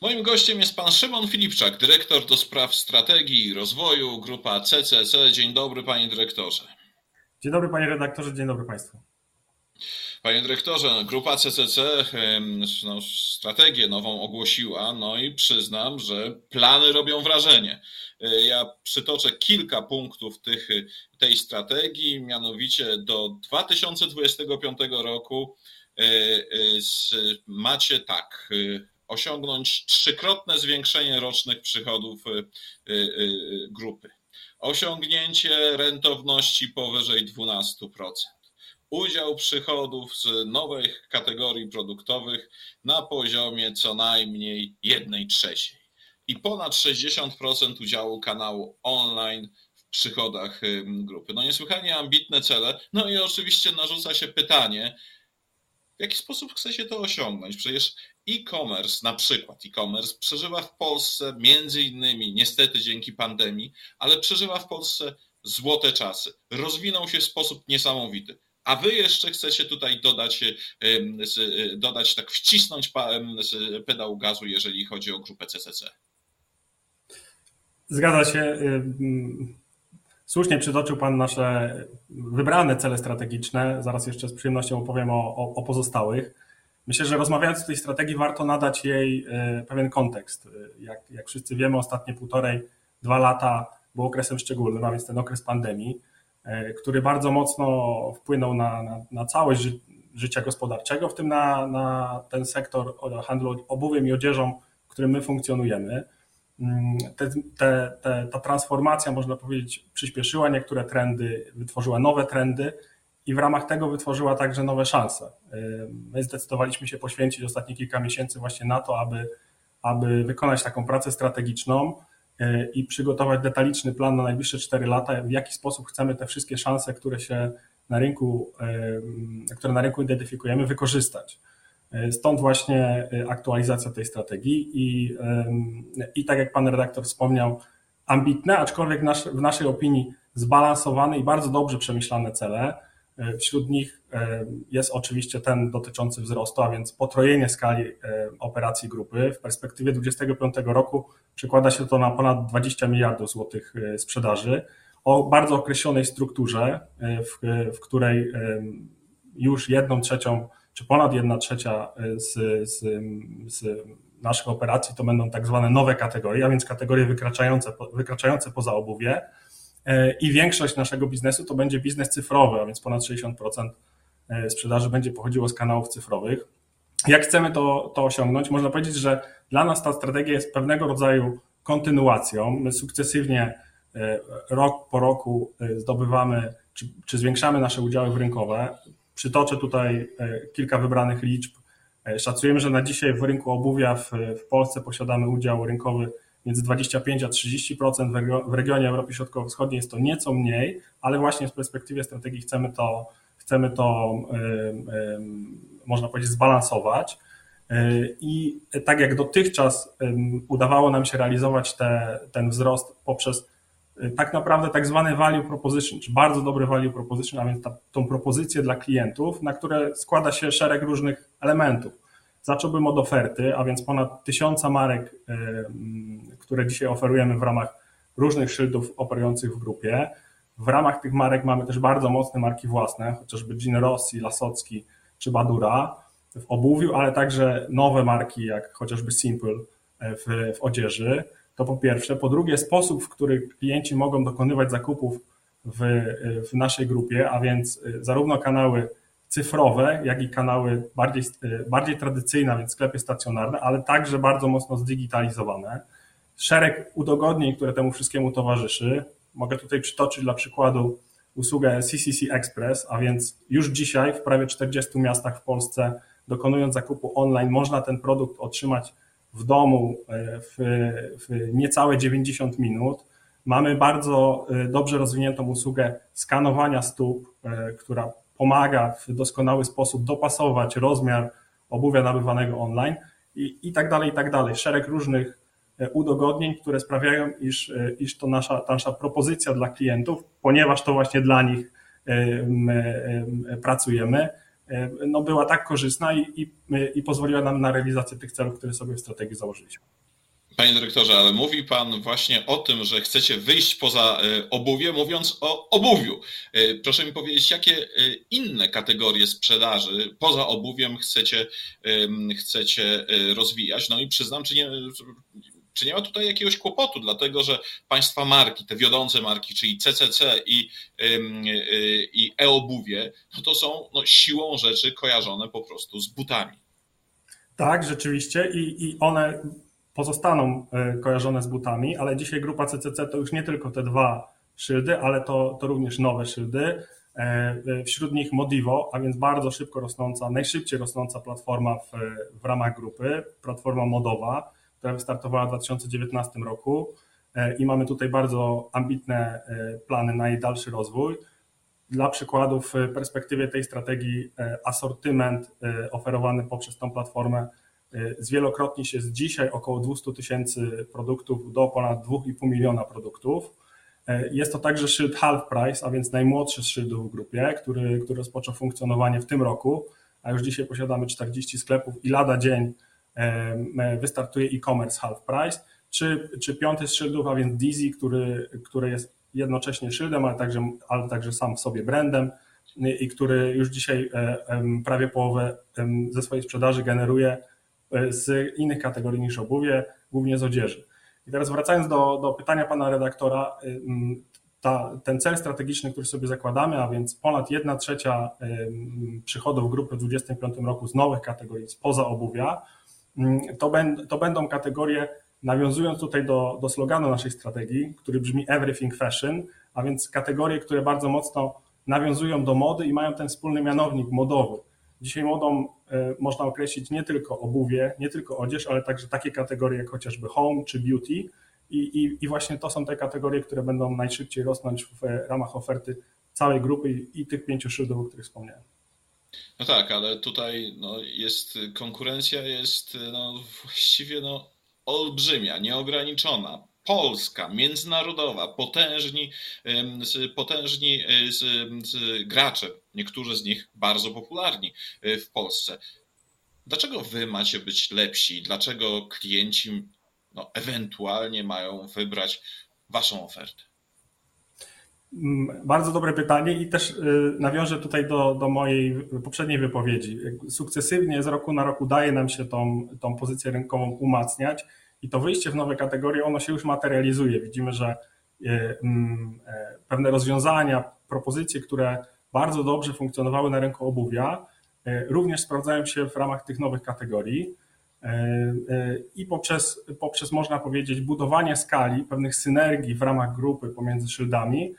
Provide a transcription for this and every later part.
Moim gościem jest pan Szymon Filipczak, dyrektor do spraw strategii i rozwoju, grupa CCC. Dzień dobry, panie dyrektorze. Dzień dobry, panie redaktorze, dzień dobry państwu. Panie dyrektorze, grupa CCC no, strategię nową ogłosiła, no i przyznam, że plany robią wrażenie. Ja przytoczę kilka punktów tych, tej strategii, mianowicie do 2025 roku e, e, macie tak, osiągnąć trzykrotne zwiększenie rocznych przychodów grupy, osiągnięcie rentowności powyżej 12% udział przychodów z nowych kategorii produktowych na poziomie co najmniej 1 trzeciej i ponad 60% udziału kanału online w przychodach grupy. No niesłychanie ambitne cele. No i oczywiście narzuca się pytanie, w jaki sposób chce się to osiągnąć? Przecież e-commerce, na przykład e-commerce, przeżywa w Polsce między innymi, niestety dzięki pandemii, ale przeżywa w Polsce złote czasy. Rozwinął się w sposób niesamowity a wy jeszcze chcecie tutaj dodać, dodać tak wcisnąć pedał gazu, jeżeli chodzi o grupę CCC. Zgadza się. Słusznie przytoczył Pan nasze wybrane cele strategiczne. Zaraz jeszcze z przyjemnością opowiem o, o, o pozostałych. Myślę, że rozmawiając o tej strategii, warto nadać jej e, pewien kontekst. Jak, jak wszyscy wiemy, ostatnie półtorej, dwa lata był okresem szczególnym, a więc ten okres pandemii. E, który bardzo mocno wpłynął na, na, na całość ży, życia gospodarczego, w tym na, na ten sektor handlu obuwiem i odzieżą, w którym my funkcjonujemy. Mm, te, te, te, ta transformacja, można powiedzieć, przyspieszyła niektóre trendy, wytworzyła nowe trendy i w ramach tego wytworzyła także nowe szanse. E, my zdecydowaliśmy się poświęcić ostatnie kilka miesięcy właśnie na to, aby, aby wykonać taką pracę strategiczną, i przygotować detaliczny plan na najbliższe 4 lata, w jaki sposób chcemy te wszystkie szanse, które się na rynku, które na rynku identyfikujemy, wykorzystać. Stąd właśnie aktualizacja tej strategii i, i tak jak pan redaktor wspomniał, ambitne, aczkolwiek w naszej opinii zbalansowane i bardzo dobrze przemyślane cele. Wśród nich jest oczywiście ten dotyczący wzrostu, a więc potrojenie skali operacji grupy. W perspektywie 2025 roku przekłada się to na ponad 20 miliardów złotych sprzedaży o bardzo określonej strukturze, w, w której już jedną trzecią, czy ponad jedna trzecia z, z, z naszych operacji to będą tak zwane nowe kategorie, a więc kategorie wykraczające, wykraczające poza obuwie E, i większość naszego biznesu to będzie biznes cyfrowy, a więc ponad 60% e, sprzedaży będzie pochodziło z kanałów cyfrowych. Jak chcemy to, to osiągnąć? Można powiedzieć, że dla nas ta strategia jest pewnego rodzaju kontynuacją. My sukcesywnie e, rok po roku zdobywamy czy, czy zwiększamy nasze udziały rynkowe. Przytoczę tutaj kilka wybranych liczb. Szacujemy, że na dzisiaj w rynku obuwia w, w Polsce posiadamy udział rynkowy między 25 a 30%, w regionie Europy Środkowo-Wschodniej jest to nieco mniej, ale właśnie w perspektywie strategii chcemy to, chcemy to można powiedzieć, zbalansować. I tak jak dotychczas udawało nam się realizować te, ten wzrost poprzez y, tak naprawdę tak zwany value proposition, czy bardzo dobry value proposition, a więc ta, tą propozycję dla klientów, na które składa się szereg różnych elementów Zacząłbym od oferty, a więc ponad tysiąca marek, które dzisiaj oferujemy w ramach różnych szyldów operujących w grupie. W ramach tych marek mamy też bardzo mocne marki własne, chociażby Gin Rossi, Lasocki czy Badura w obuwiu, ale także nowe marki jak chociażby Simple w, w odzieży. To po pierwsze. Po drugie, sposób, w który klienci mogą dokonywać zakupów w, w naszej grupie, a więc zarówno kanały cyfrowe, jak i kanały bardziej, bardziej tradycyjne, więc sklepy stacjonarne, ale także bardzo mocno zdigitalizowane. Szereg udogodnień, które temu wszystkiemu towarzyszy. Mogę tutaj przytoczyć dla przykładu usługę CCC Express, a więc już dzisiaj w prawie 40 miastach w Polsce, dokonując zakupu online, można ten produkt otrzymać w domu e, w, w niecałe 90 minut. Mamy bardzo e, dobrze rozwiniętą usługę skanowania stóp, e, która pomaga w doskonały sposób dopasować rozmiar obuwia nabywanego online i, i tak dalej, i tak dalej. Szereg różnych e, udogodnień, które sprawiają, iż, e, iż to nasza, nasza propozycja dla klientów, ponieważ to właśnie dla nich my pracujemy, no, była tak korzystna i, i, i pozwoliła nam na realizację tych celów, które sobie w strategii założyliśmy. Panie dyrektorze, ale mówi Pan właśnie o tym, że chcecie wyjść poza e, obuwie, mówiąc o obuwiu. E, proszę mi powiedzieć, jakie e, inne kategorie sprzedaży poza obuwiem chcecie, chcecie rozwijać? No i przyznam, czy nie, czy nie ma tutaj jakiegoś kłopotu, dlatego że Państwa marki, te wiodące marki, czyli CCC i, i e-obuwie, no to są no, siłą rzeczy kojarzone po prostu z butami. Tak, rzeczywiście i, i one pozostaną e, kojarzone z butami, ale dzisiaj grupa CCC to już nie tylko te dwa szyldy, ale to, to również nowe szyldy. E, e, wśród nich Modivo, a więc bardzo szybko rosnąca, najszybciej rosnąca platforma w, w ramach grupy, platforma modowa, która wystartowała w 2019 roku i mamy tutaj bardzo ambitne plany na jej dalszy rozwój. Dla przykładu, w perspektywie tej strategii asortyment oferowany poprzez tą platformę zwielokrotni się z dzisiaj około 200 tysięcy produktów do ponad 2,5 miliona produktów. Y, jest to także szyld Half Price, a więc najmłodszy z szyldów w grupie, który, który rozpoczął funkcjonowanie w tym roku, a już dzisiaj posiadamy 40 sklepów i lada dzień y, wystartuje e-commerce Half Price, czy, czy piąty z szyldów, a więc Dizzy, który, który jest jednocześnie szyldem, ale także, ale także sam w sobie brandem i który już dzisiaj prawie połowę ze swojej sprzedaży generuje E, z innych kategorii niż obuwie, głównie z odzieży. I teraz wracając do, do pytania pana redaktora, y, ta, ten cel strategiczny, który sobie zakładamy, a więc ponad 1 trzecia przychodów grupy w 2025 roku z nowych kategorii spoza obuwia, to, ben, to będą kategorie, nawiązując tutaj do, do sloganu naszej strategii, który brzmi Everything Fashion, a więc kategorie, które bardzo mocno nawiązują do mody i mają ten wspólny mianownik modowy. Dzisiaj modą e, można określić nie tylko obuwie, nie tylko odzież, ale także takie kategorie jak chociażby home czy beauty. I, i, I właśnie to są te kategorie, które będą najszybciej rosnąć w ramach oferty całej grupy i, tych pięciu szyldów, o których wspomniałem. No tak, ale tutaj no, jest konkurencja jest no, właściwie no, olbrzymia, nieograniczona. Polska, międzynarodowa, potężni, potężni e, gracze, niektórzy z nich bardzo popularni e, w Polsce. Dlaczego wy macie być lepsi? Dlaczego klienci no, ewentualnie mają wybrać waszą ofertę? Mm, bardzo dobre pytanie i też y, nawiążę tutaj do, do mojej poprzedniej wypowiedzi. Sukcesywnie z roku na rok udaje nam się tą, tą pozycję rynkową umacniać i to wyjście w nowe kategorie, ono się już materializuje. Widzimy, że e, mm, e, pewne rozwiązania, propozycje, które bardzo dobrze funkcjonowały na rynku obuwia, e, również sprawdzają się w ramach tych nowych kategorii. I poprzez, poprzez, można powiedzieć, budowanie skali, pewnych synergii w ramach grupy pomiędzy szyldami,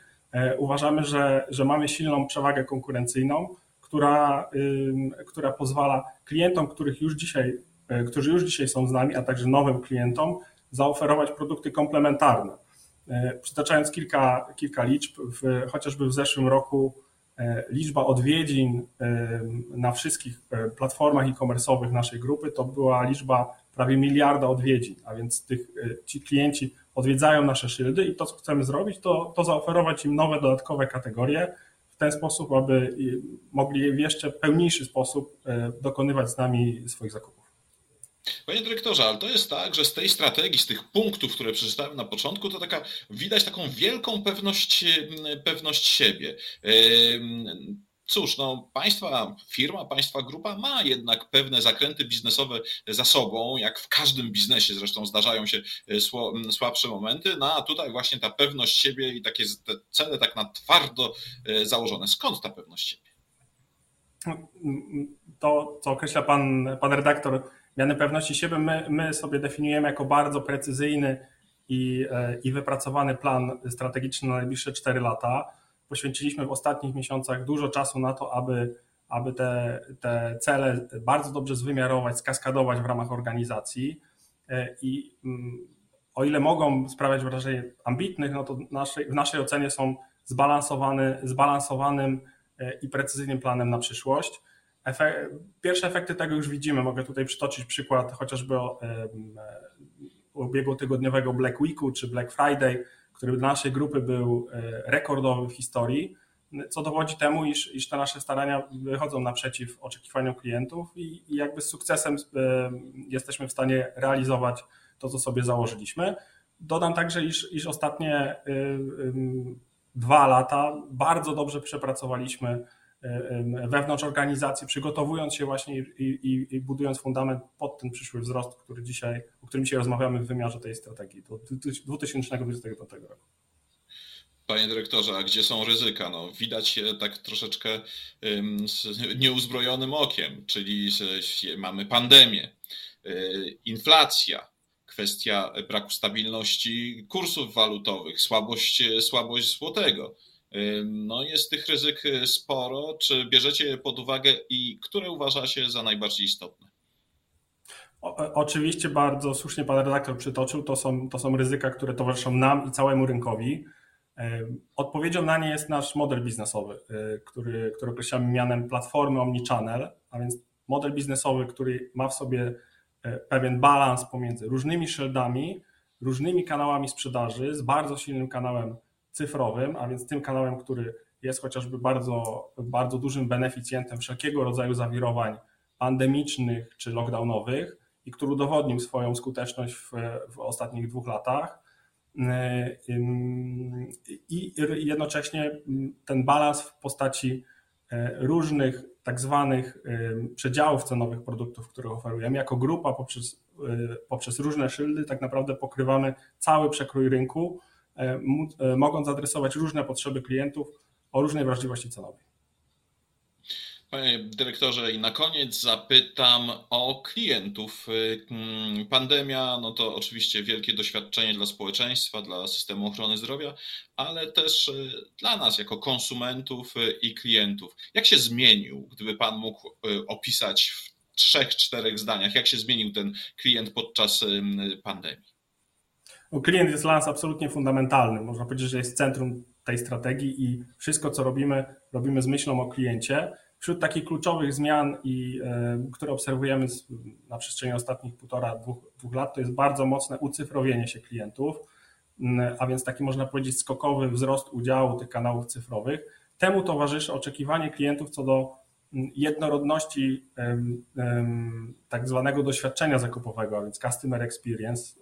uważamy, że, że mamy silną przewagę konkurencyjną, która, która pozwala klientom, których już dzisiaj E, którzy już dzisiaj są z nami, a także nowym klientom, zaoferować produkty komplementarne. E, przytaczając kilka, kilka liczb, w, chociażby w zeszłym roku e, liczba odwiedzin na wszystkich platformach e-commerce'owych naszej grupy to była liczba prawie miliarda odwiedzin, a więc tych, ci klienci odwiedzają nasze szyldy i to, co chcemy zrobić, to, to zaoferować im nowe, dodatkowe kategorie w ten sposób, aby mogli w jeszcze pełniejszy sposób dokonywać z nami swoich zakupów. Panie dyrektorze, ale to jest tak, że z tej strategii, z tych punktów, które przeczytałem na początku, to taka widać taką wielką pewność, pewność siebie. Cóż, no, państwa firma, państwa grupa ma jednak pewne zakręty biznesowe za sobą, jak w każdym biznesie zresztą zdarzają się e, słabsze momenty, no a tutaj właśnie ta pewność siebie i takie cele tak na twardo e, założone. Skąd ta pewność siebie? To, co określa pan, pan redaktor, miany pewności siebie my, my sobie definiujemy jako bardzo precyzyjny i, e, i wypracowany plan strategiczny na najbliższe 4 lata. Poświęciliśmy w ostatnich miesiącach dużo czasu na to, aby, aby te, te cele bardzo dobrze zwymiarować, skaskadować w ramach organizacji e, i mm, o ile mogą sprawiać wrażenie ambitnych, no to naszej, w naszej ocenie są zbalansowany, zbalansowanym e, i precyzyjnym planem na przyszłość. Pierwsze efekty tego już widzimy. Mogę tutaj przytoczyć przykład chociażby ubiegłotygodniowego Black Weeku czy Black Friday, który dla naszej grupy był e, rekordowy w historii. co dowodzi temu, iż, iż te nasze starania wychodzą naprzeciw oczekiwaniom klientów i, i jakby z sukcesem jesteśmy w stanie realizować to, co sobie założyliśmy. Dodam także, iż, iż ostatnie dwa lata bardzo dobrze przepracowaliśmy wewnątrz organizacji, przygotowując się właśnie i, i, i, budując fundament pod ten przyszły wzrost, który dzisiaj, o którym dzisiaj rozmawiamy w wymiarze tej strategii do 2025 roku. Panie dyrektorze, a gdzie są ryzyka? No, widać je tak troszeczkę nieuzbrojonym okiem, czyli mamy pandemię, y, inflacja, kwestia braku stabilności kursów walutowych, słabość, słabość złotego. No jest tych ryzyk sporo. Czy bierzecie je pod uwagę i które uważacie za najbardziej istotne? O, oczywiście bardzo słusznie pan redaktor przytoczył, to są, to są ryzyka, które towarzyszą nam i całemu rynkowi. Odpowiedzią na nie jest nasz model biznesowy, e, który, który określamy mianem platformy Omnichannel, a więc model biznesowy, który ma w sobie e, pewien balans pomiędzy różnymi szyldami, różnymi kanałami sprzedaży, z bardzo silnym kanałem cyfrowym, a więc tym kanałem, który jest chociażby bardzo, bardzo dużym beneficjentem wszelkiego rodzaju zawirowań pandemicznych czy lockdownowych i który udowodnił swoją skuteczność w, w ostatnich dwóch latach. I jednocześnie ten balans w postaci różnych tak zwanych przedziałów cenowych produktów, które oferujemy, jako grupa poprzez, poprzez różne szyldy, tak naprawdę pokrywamy cały przekrój rynku mogąc adresować różne potrzeby klientów o różnej wrażliwości cenowej. Panie dyrektorze, i na koniec zapytam o klientów. Mm, pandemia, no to oczywiście wielkie doświadczenie dla społeczeństwa, dla systemu ochrony zdrowia, ale też e, dla nas jako konsumentów i klientów. Jak się zmienił, gdyby Pan mógł opisać w trzech, czterech zdaniach, jak się zmienił ten klient podczas pandemii? Klient jest dla nas absolutnie fundamentalny. Można powiedzieć, że jest centrum tej strategii i wszystko, co robimy, robimy z myślą o kliencie. Wśród takich kluczowych zmian, i, e, które obserwujemy na przestrzeni ostatnich półtora, dwóch, dwóch lat, to jest bardzo mocne ucyfrowienie się klientów, a więc taki można powiedzieć skokowy wzrost udziału tych kanałów cyfrowych. Temu towarzyszy oczekiwanie klientów co do jednorodności tak zwanego doświadczenia zakupowego, a więc customer experience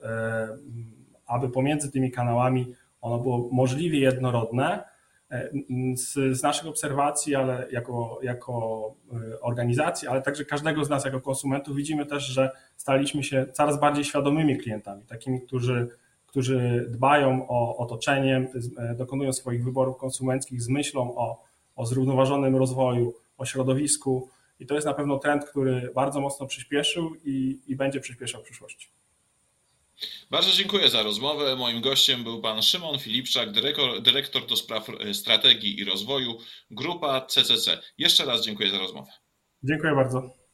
aby pomiędzy tymi kanałami ono było możliwie jednorodne. Z, z naszych obserwacji, ale jako, jako e, organizacji, ale także każdego z nas jako konsumentów widzimy też, że staliśmy się coraz bardziej świadomymi klientami, takimi, którzy, którzy dbają o otoczenie, e, dokonują swoich wyborów konsumenckich z myślą o, o zrównoważonym rozwoju, o środowisku. I to jest na pewno trend, który bardzo mocno przyspieszył i, i będzie przyspieszał w przyszłości. Bardzo dziękuję za rozmowę. Moim gościem był pan Szymon Filipczak, dyrektor, dyrektor do spraw e, strategii i rozwoju, grupa CCC. Jeszcze raz dziękuję za rozmowę. Dziękuję bardzo.